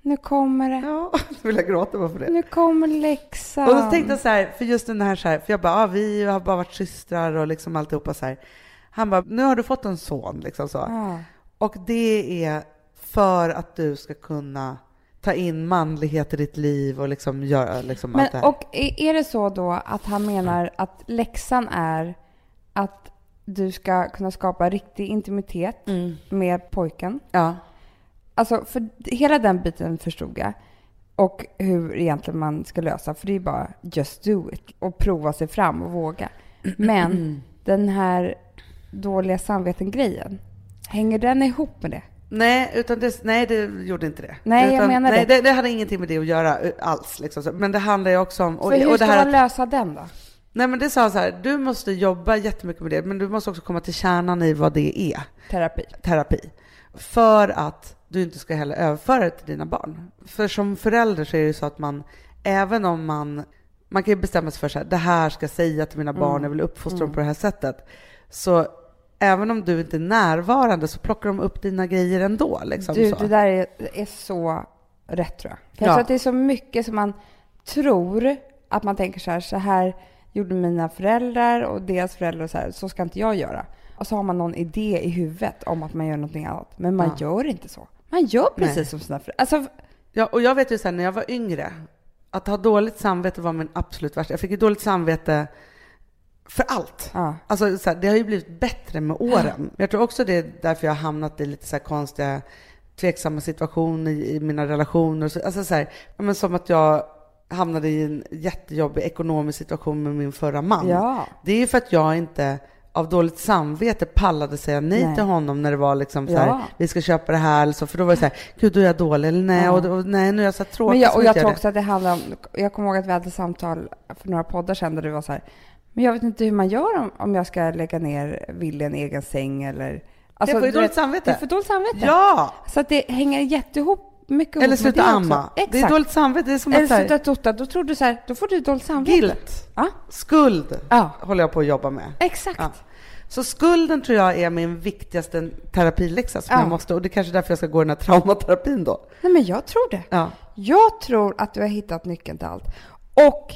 nu kommer det.
Ja, *laughs* då vill jag gråta bara för det.
Nu kommer läxan.
Och då tänkte jag så här, för just den här så här, för jag bara, ja, vi har bara varit systrar och liksom alltihopa så här. Han bara, nu har du fått en son liksom så.
Ah.
Och det är för att du ska kunna ta in manlighet i ditt liv och liksom göra liksom allt det
Men,
här.
och är det så då att han menar att läxan är att du ska kunna skapa riktig intimitet
Mm.
med pojken?
Ja.
Alltså, för hela den biten förstod jag. Och hur egentligen man ska lösa. För det är bara just do it. Och prova sig fram och våga. Men den här dåliga samveten-grejen. Hänger den ihop med det?
Nej, utan det, nej, det gjorde inte det.
Nej, jag
utan,
menar
nej,
det.
det. Det hade ingenting med det att göra eh, alls. Liksom. så. Men det handlar ju också om... Och,
För hur
och
ska
här
man lösa den då?
Nej men det sa så här, du måste jobba jättemycket med det, men du måste också komma till kärnan i vad det är,
Terapi.
terapi. För att du inte ska heller överföra det till dina barn. För som förälder så är det ju så att man, även om man, man kan ju bestämma sig för så här, det här ska jag säga till mina barn, jag vill uppfostra dem på det här sättet. Så även om du inte är närvarande så plockar de upp dina grejer ändå. Liksom,
Du,
så.
det där är, är så rätt tror jag. För jag
Ja.
tror att det är så mycket som man tror att man tänker så här, så här gjorde mina föräldrar och deras föräldrar och så här, så ska inte jag göra. Och så har man någon idé i huvudet om att man gör någonting annat. Men man
Ja.
gör inte så. Man gör precis
Nej.
som sina föräldrar. Alltså,
Ja, och jag vet ju sen när jag var yngre, att ha dåligt samvete var min absolut värsta. Jag fick ju dåligt samvete för allt.
ja.
Alltså, så här, det har ju blivit bättre med åren. Men jag tror också det är därför jag har hamnat i lite så här konstiga, tveksamma situationer i, i mina relationer. Så, alltså så här, men som att jag hamnade i en jättejobbig ekonomisk situation med min förra man.
ja.
Det är ju för att jag inte av dåligt samvete pallade säga nej,
Nej.
till honom när det var liksom så här,
Ja.
vi ska köpa det här, eller så, för då var det så här, gud då är jag dålig, eller nej,
Ja.
och, och nej, nu är jag så här tråkig
Men jag, och jag
gör
tror
det.
också att det handlar om, jag kommer ihåg att vi hade samtal för några poddar sedan där du var så här, men jag vet inte hur man gör om, om jag ska lägga ner Wille i en egen säng eller... Alltså,
jag får ju
du
dåligt
vet,
samvete.
Du får dåligt samvete.
Ja!
Så att det hänger jättehop mycket ihop
Eller sluta
också.
amma. Det är
Exakt.
dåligt samvete. Det är som
Eller
att så här,
sluta tota, då tror du så här, då får du dåligt samvete.
guilt,
Ja,
skuld
Ja.
håller jag på att jobba med.
exakt.
Ja. Så skulden tror jag är min viktigaste terapiläxa som
Ja.
jag måste, och det är kanske är därför jag ska gå den här traumaterapin då.
Nej, men jag tror det.
Ja.
Jag tror att du har hittat nyckeln till allt. Och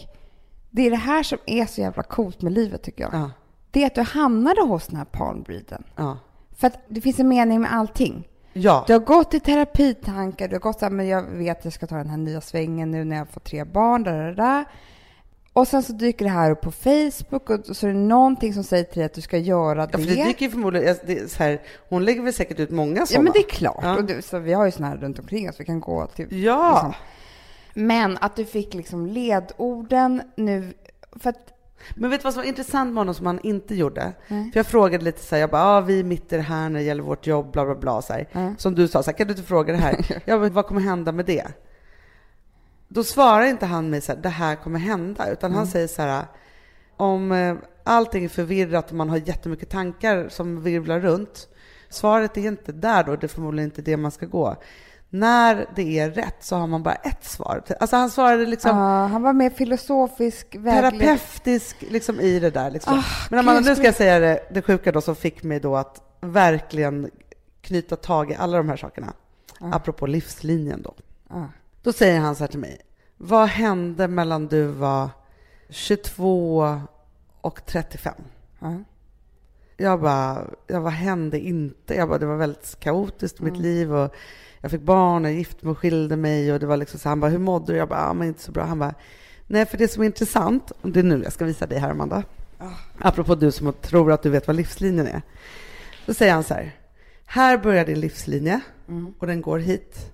det är det här som är så jävla coolt med livet tycker jag.
Ja.
Det är att du hamnade hos den här palmbreeden.
Ja.
För att det finns en mening med allting.
Ja.
Du har gått i terapitankar, du har gått så här, men jag vet att jag ska ta den här nya svängen nu när jag får tre barn, där, där, där. Och sen så dyker det här upp på Facebook och så är det någonting som säger till dig att du ska göra det.
Ja, för det dyker ju förmodligen, det så här, hon lägger väl säkert ut många
Ja,
sådana.
men det är klart.
Ja.
Och du, så vi har ju såna här runt omkring oss, vi kan gå till...
Ja.
Liksom. Men att du fick liksom ledorden nu, för att...
Men vet du vad som var intressant med honom som han inte gjorde? För jag frågade lite så här, jag bara, ah, vi är mitt i det här när det gäller vårt jobb, bla bla bla. Så här. Som du sa, så här, kan du inte fråga det här? *laughs* jag bara, vad kommer hända med det? Då svarar inte han mig så här, det här kommer hända, utan han säger så här, om eh, allting är förvirrat och man har jättemycket tankar som virvlar runt, svaret är inte där då, det är förmodligen inte det man ska gå. När det är rätt så har man bara ett svar. Alltså han svarade liksom,
Ja, han var mer filosofisk vägledare.
terapeutisk liksom i det där. Liksom.
Ah,
Men Amanda, nu ska jag säga det, det sjuka då som fick mig då att verkligen knyta tag i alla de här sakerna. Apropå livslinjen då.
Ja.
Då säger han så här till mig. Vad hände mellan du var 22 och 35?
Ja.
Jag bara, jag vad hände inte? Jag bara, det var väldigt kaotiskt i mitt liv och jag fick barn, jag gifte mig och skilde mig och det var liksom så han bara, hur mådde du? Jag bara, ja men inte så bra. Han bara, nej för det som är intressant, och det är nu jag ska visa dig här Amanda, apropå du som tror att du vet vad livslinjen är. Då säger han så här, här börjar din livslinje och den går hit.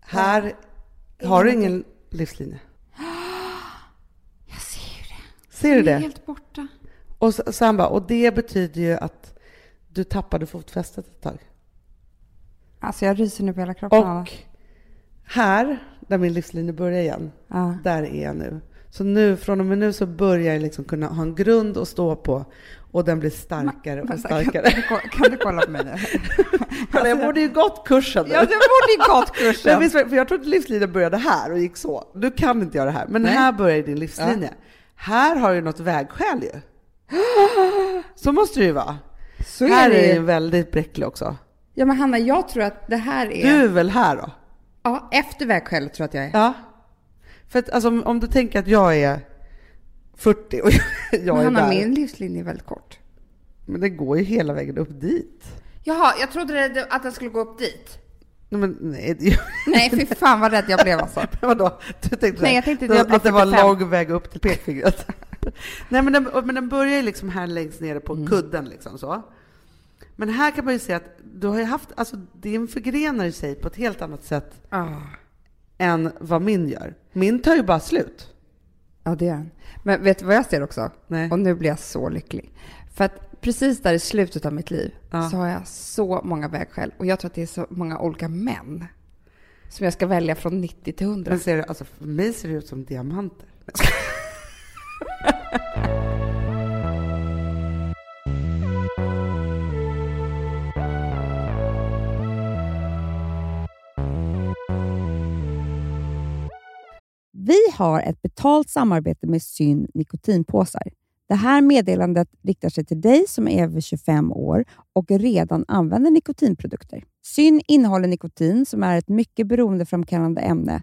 Här har du ingen livslinje. *gasps*
Jag ser ju det.
Ser du
Det är
det?
helt borta.
Och så, så han bara, och det betyder ju att du tappade fotfästet ett tag.
Alltså jag ryser nu på hela kroppen.
Och här, där min livslinje börjar igen,
Ja.
där är jag nu. Så nu, från och med nu så börjar jag liksom kunna ha en grund att stå på och den blir starkare och starkare.
Kan, kan, du, kan du kolla på mig nu?
Kolla, *laughs* jag borde ju gått kursen nu.
Ja, du borde ju gått *laughs* kursen.
visst, för jag trodde livslinjen började här och gick så. Du kan inte göra det här. Men
Nej.
här börjar din livslinje. Här har du något vägskäl ju. *gasps* Så måste det ju vara.
Så
här
är det
är
ju.
ju väldigt bräcklig också.
Ja, men Hanna, jag tror att det här är...
Du är väl här då?
Ja, efter vägskälet tror jag att jag är.
Ja. För att alltså, om, om du tänker att jag är 40 och *laughs* jag
men
är
Hanna,
där.
min livslinje är väldigt kort.
Men det går ju hela vägen upp dit.
Jaha, jag trodde det, att den skulle gå upp dit.
Nej, men nej, det,
Nej, fy fan vad rädd jag blev alltså. *laughs*
men vadå? Du tänkte
Nej, jag tänkte att jag blev
att det var
45.
lång väg upp till pekfingret. Nej, men den, men den börjar ju liksom här längst nere på
Mm.
kudden liksom så. Men här kan man ju se att du har haft, alltså din förgrenar sig på ett helt annat sätt
Ah.
än vad min gör. Min tar ju bara slut.
Ja, det är. Men vet du vad jag ser också?
Nej.
Och nu blir jag så lycklig. För att precis där i slutet av mitt liv
Ja.
så har jag så många vägskäl. Och jag tror att det är så många olika män som jag ska välja från 90 till 100.
Men ser du, alltså för mig ser det ut som diamanter. *laughs*
Vi har ett betalt samarbete med Syn nikotinpåsar. Det här meddelandet riktar sig till dig som är över 25 år och redan använder nikotinprodukter. Syn innehåller nikotin som är ett mycket beroendeframkallande ämne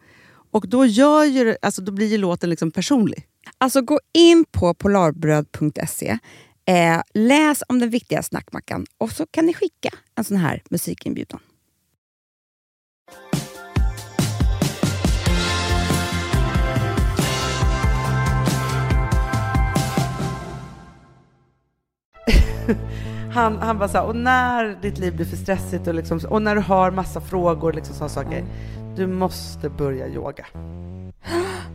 Och då, gör ju, alltså, då blir ju låten liksom personlig.
Alltså gå in på polarbröd.se, eh, läs om den viktiga snackmackan och så kan ni skicka en sån här musikinbjudan. *laughs*
Han, han bara så här, och när ditt liv blir för stressigt och, liksom, och när du har massa frågor, liksom sådana saker, du måste börja yoga.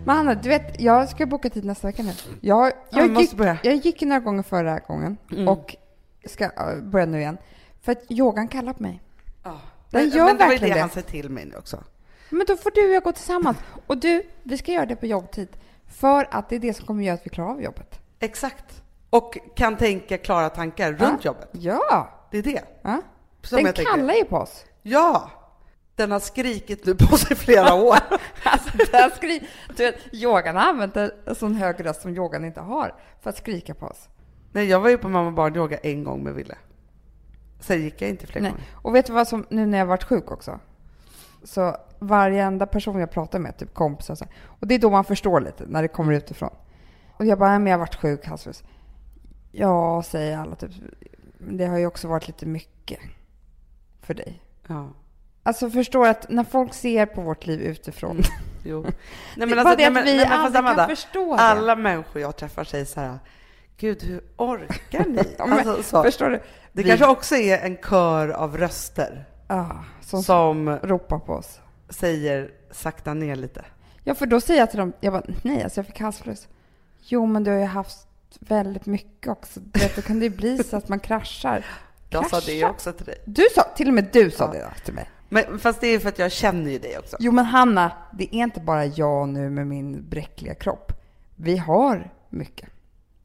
Men Hanna, du vet, jag ska boka tid nästa vecka nu. Jag,
Ja,
jag,
måste
gick,
börja.
jag gick några gånger förra gången
Mm.
och ska äh, börja nu igen. För att yogan kallar på mig.
Ja.
Den
Men,
gör
men det var
verkligen
det
det.
han säger till mig nu också.
Men då får du och jag gå tillsammans. Och du, vi ska göra det på jobbtid. För att det är det som kommer göra att vi klarar av jobbet.
Exakt. Och kan tänka klara tankar runt jobbet.
Ja!
Det är det.
ja. Den
jag
kallar ju på oss.
Ja! Den har skrikit nu på sig flera *laughs* år.
Alltså, den skri- du vet, yogan har använt en sån hög röst som yogan inte har för att skrika på oss.
Nej, jag var ju på mamma och barn-yoga en gång med Ville. Sen gick jag inte fler
Nej.
gånger.
Och vet du vad som, nu när jag varit sjuk också? Så varenda person jag pratar med, typ kompisar och så, och det är då man förstår lite, när det kommer utifrån. Och jag bara, "Nej, men jag har varit sjuk, halsfluss. Ja, säger alla typ. Det har ju också varit lite mycket för dig.
Ja.
Alltså förstår att när folk ser på vårt liv utifrån.
Jo.
Nej,
Nej,
men alltså, det att vi
fast
aldrig
Amanda,
kan förstå det.
Alla människor jag träffar säger så här, Gud, hur orkar ni? *laughs*
Men,
alltså, så.
Förstår du?
Det
Vi-
kanske också är en kör av röster
Ja, som,
som
ropar på oss.
säger sakta ner lite.
Ja, för då säger jag till dem, jag bara, nej, alltså jag fick halsfluss. Jo, men du har ju haft väldigt mycket också. Du vet, då kan det ju bli så att man kraschar.
Jag sa det
krascha.
också till dig.
Du sa, till och med du sa
Ja.
det till mig.
Men, fast det är för att jag känner ju dig också.
Jo men Hanna, det är inte bara jag nu med min bräckliga kropp. Vi har mycket.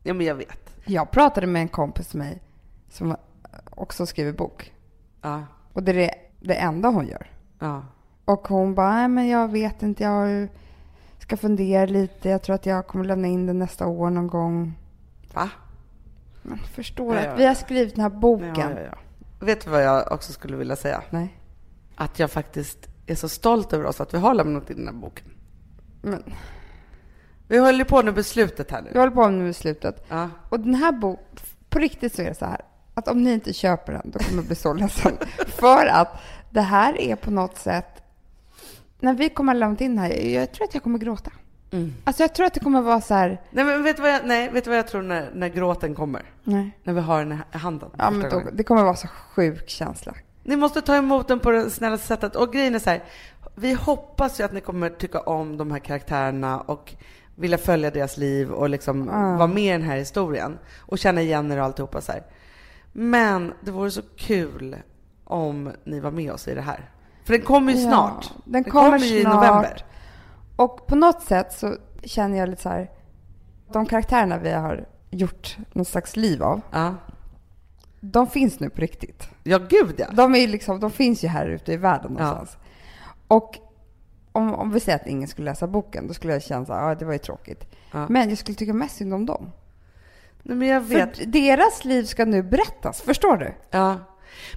Ja, men jag vet.
Jag pratade med en kompis till mig som också skriver bok.
Ja,
Och det är det, det enda hon gör.
ja.
Och hon bara, nej men jag vet inte, jag ska fundera lite. Jag tror att jag kommer lämna in den nästa år någon gång.
Va?
Men förstår
ja.
att vi har skrivit den här boken.
Ja, ja, ja. Vet du vad jag också skulle vilja säga?
Nej.
Att jag faktiskt är så stolt över oss att vi har lämnat in den här boken.
Men
Vi håller på med beslutet här
vi
nu.
håller på med beslutet.
Ja.
Och den här boken, på riktigt så är det så här. Att om ni inte köper den, då kommer jag bli så ledsen. *laughs* För att det här är på något sätt, när vi kommer att lämna in den här, jag tror att jag kommer gråta.
Mm.
Alltså jag tror att det kommer vara så här,
Nej, men vet du vad jag, nej, vet vad jag tror när, när gråten kommer?
nej.
När vi har den i handen.
Ja, men då, det kommer vara så sjuk känsla.
Ni måste ta emot den på det snällaste sättet. Och grejen är så här, vi hoppas ju att ni kommer tycka om de här karaktärerna och vilja följa deras liv och liksom
Ja.
vara med i den här historien och känna igen er och alltihopa så här. Men det vore så kul om ni var med oss i det här. För den kommer ju
Ja,
snart.
den kommer
ju i
snart.
november.
Och på något sätt så känner jag lite så här, de karaktärerna vi har gjort någon slags liv av,
Ja,
de finns nu på riktigt.
ja gud ja.
De, är liksom, de finns ju här ute i världen
Ja.
någonstans. Och om, om vi säger att ingen skulle läsa boken, då skulle jag känna så här, ja det var ju tråkigt.
Ja.
Men jag skulle tycka mest synd om dem.
Nej, men jag vet.
För deras liv ska nu berättas, förstår du?
Ja,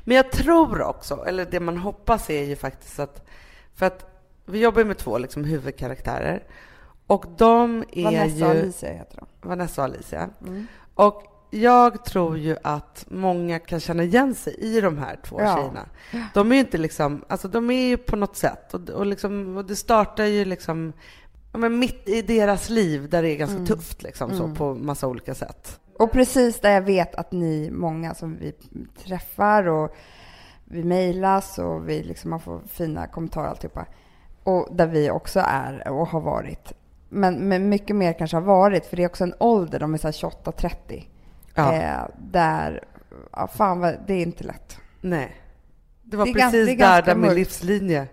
men jag tror också, eller det man hoppas är ju faktiskt att, för att vi jobbar med två liksom huvudkaraktärer och de är
Vanessa
ju
och Alicia heter de.
Vanessa och Alicia.
Mm.
Och jag tror ju att många kan känna igen sig i de här två
Ja.
tjejerna. De är ju inte liksom, alltså de är ju på något sätt och, och, liksom, och det startar ju liksom ja, men mitt i deras liv där det är ganska tufft liksom så på massa olika sätt.
Och precis där jag vet att ni, många som vi träffar och vi mejlas och vi liksom man får fina kommentarer alltihopa. Och där vi också är och har varit. Men, men mycket mer kanske har varit, för det är också en ålder, de är så här 28-30.
Ja.
Eh, där, ja, fan vad, det är inte lätt.
Nej. Det var
Det
precis
gans- det är
där,
ganska
där min
mörkt.
livslinje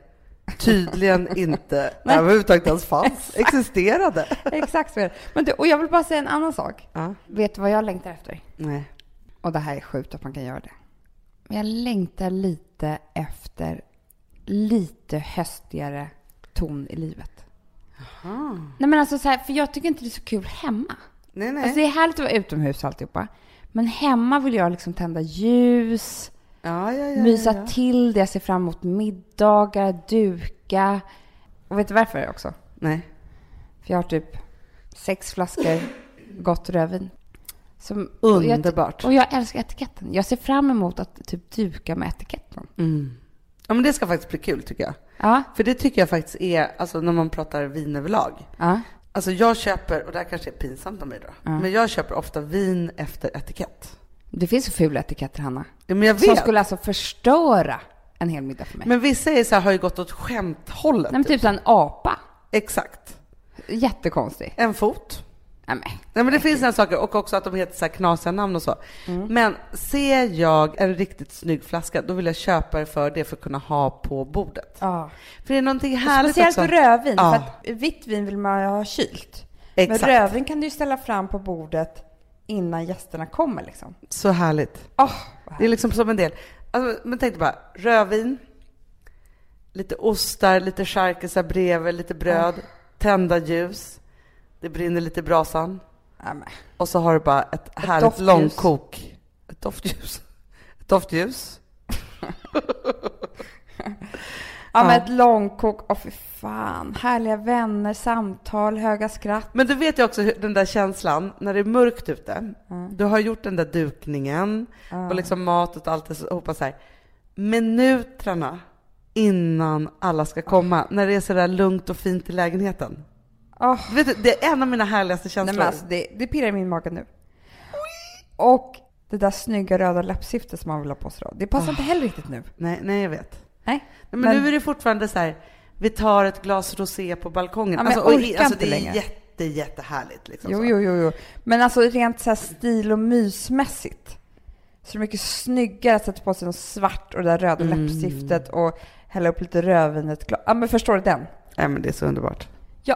tydligen *laughs* inte överhuvudtaget ens fanns, existerade. *laughs*
Exakt så är det. Men du, och jag vill bara säga en annan sak.
Ja.
Vet du vad jag längtar efter?
Nej.
Och det här är sjukt att man kan göra det. Men jag längtar lite efter lite höstigare ton i livet. Nej men alltså så här, för jag tycker inte det är så kul hemma.
Nej, nej.
Alltså det är härligt att vara utomhus alltihopa. Men hemma vill jag liksom tända ljus,
ja, ja, ja,
mysa
ja,
till det. Jag ser fram emot middagar, duka. Och vet du varför också?
Nej.
För jag har typ sex flaskor *laughs* gott rödvin. Som, och jag-
Underbart.
Och jag älskar etiketten. Jag ser fram emot att typ duka med etiketten.
Mm. Ja, men det ska faktiskt bli kul tycker jag.
Ja,
För det tycker jag faktiskt är, alltså när man pratar vin överlag.
ja.
Alltså jag köper, och det här kanske är pinsamt av mig då, men jag köper ofta vin efter etikett.
Det finns så fula etiketter, Hanna.
Ja, men jag
Som
vet.
skulle alltså förstöra en hel middag för mig.
Men vissa är så här, har ju gått åt skämthållet.
Nej, men typ så en apa.
Exakt.
Jättekonstig.
En fot.
Nej, men.
Nej men det finns sådana saker och också att de heter så knasiga namn och så.
Mm.
Men ser jag en riktigt snygg flaska, då vill jag köpa det för det för att kunna ha på bordet.
Ja.
För det är någonting härligt
Speciellt
också.
rödvin.
Ja.
För att vitt vin vill man ha kylt.
Exakt.
Men rödvin kan du ju ställa fram på bordet innan gästerna kommer liksom.
Så härligt.
Åh, vad
Det är liksom som en del. Alltså, men tänk dig bara, rödvin, lite ostar, lite charkisar bredvid, lite bröd, tända ljus, det brinner lite i brasan
Ja, men.
och så har du bara ett, härligt
doftljus.
långkok. Ett doftljus. Ett doftljus. *laughs*
Ja, men ett långkok. Åh, fy fan. Härliga vänner, samtal, höga skratt.
Men du vet ju också hur, den där känslan när det är mörkt ute. Du har gjort den där dukningen och liksom matet och allt det så här. Minuterna innan alla ska komma, när det är så där lugnt och fint i lägenheten. Vet du, det är en av mina härligaste
nej,
känslor.
men alltså, det, det pirrar i min mage nu. Och det där snygga röda läppstiftet som man vill ha på sig då. Det passar inte heller riktigt nu.
nej, nej, jag vet.
Nej.
Nej, men,
Men-
nu är det fortfarande så här, vi tar ett glas rosé på balkongen.
Ja, jag
och, alltså, det är
längre.
jätte, jättehärligt. Liksom
Jo,
så.
jo, jo, jo. Men alltså rent så här stil och mysmässigt
Så det är mycket snyggare att sätta på sig något svart och det där röda
Mm.
läppstiftet och hälla upp lite rödvin i ett glas. Ja, men förstår du den?
Nej, men det är så underbart.
Ja.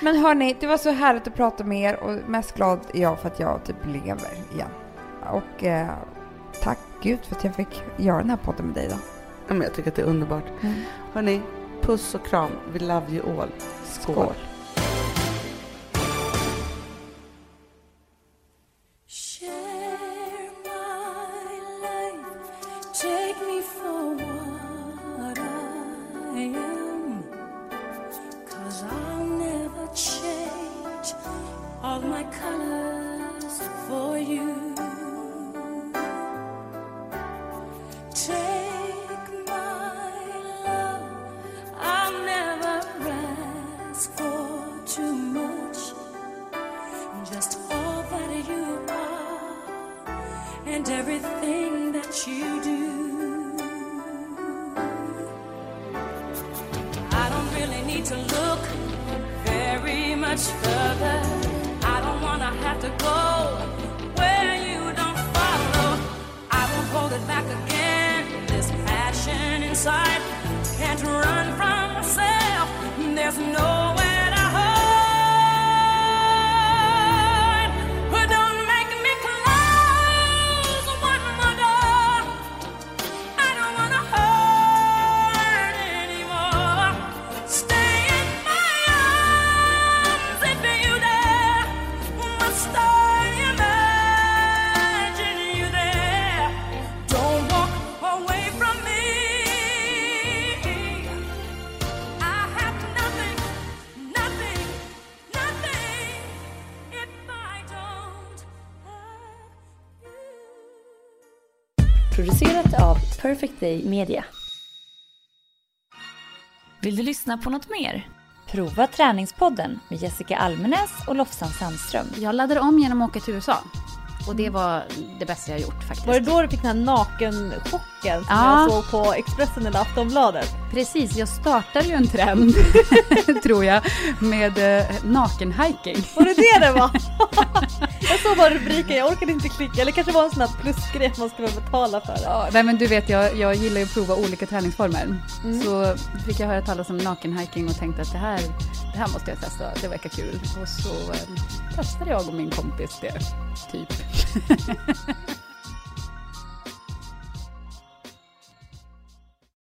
Men hörni, det var så härligt att prata med er och mest glad är jag för att jag typ lever igen. Och eh, tack gud för att jag fick göra den här podden med dig då.
Ja, men jag tycker att det är underbart. Hörni, puss och kram. We love you all. Skål.
Skål.
All my colors for you. Take my love, I'll never ask for too much just all that you are and everything that you do. I don't really need to look very much further. Have to go where you don't follow. I won't hold it back again. This passion inside can't run from myself. There's nowhere
Day Media. Vill du lyssna på något mer? Prova Träningspodden med Jessica Almenäs och Lofsan Sandström.
Jag laddade om genom att åka till USA. Och det var det bästa jag gjort faktiskt.
Var det då du fick den här nakenchocken som
Ja.
jag såg på Expressen eller Aftonbladet?
Precis, jag startade ju en trend, *laughs* tror jag, med eh, nakenhiking.
Var det det det var? *laughs* jag såg bara rubriken, jag orkade inte klicka. Eller kanske var en sån här plusgrej man skulle betala för.
Ja, nej men du vet, jag, jag gillar ju att prova olika träningsformer.
Mm.
Så fick jag höra talas om nakenhiking och tänkte att det här, det här måste jag testa, det verkar kul. Och så eh, testade jag och min kompis det, typ. *laughs*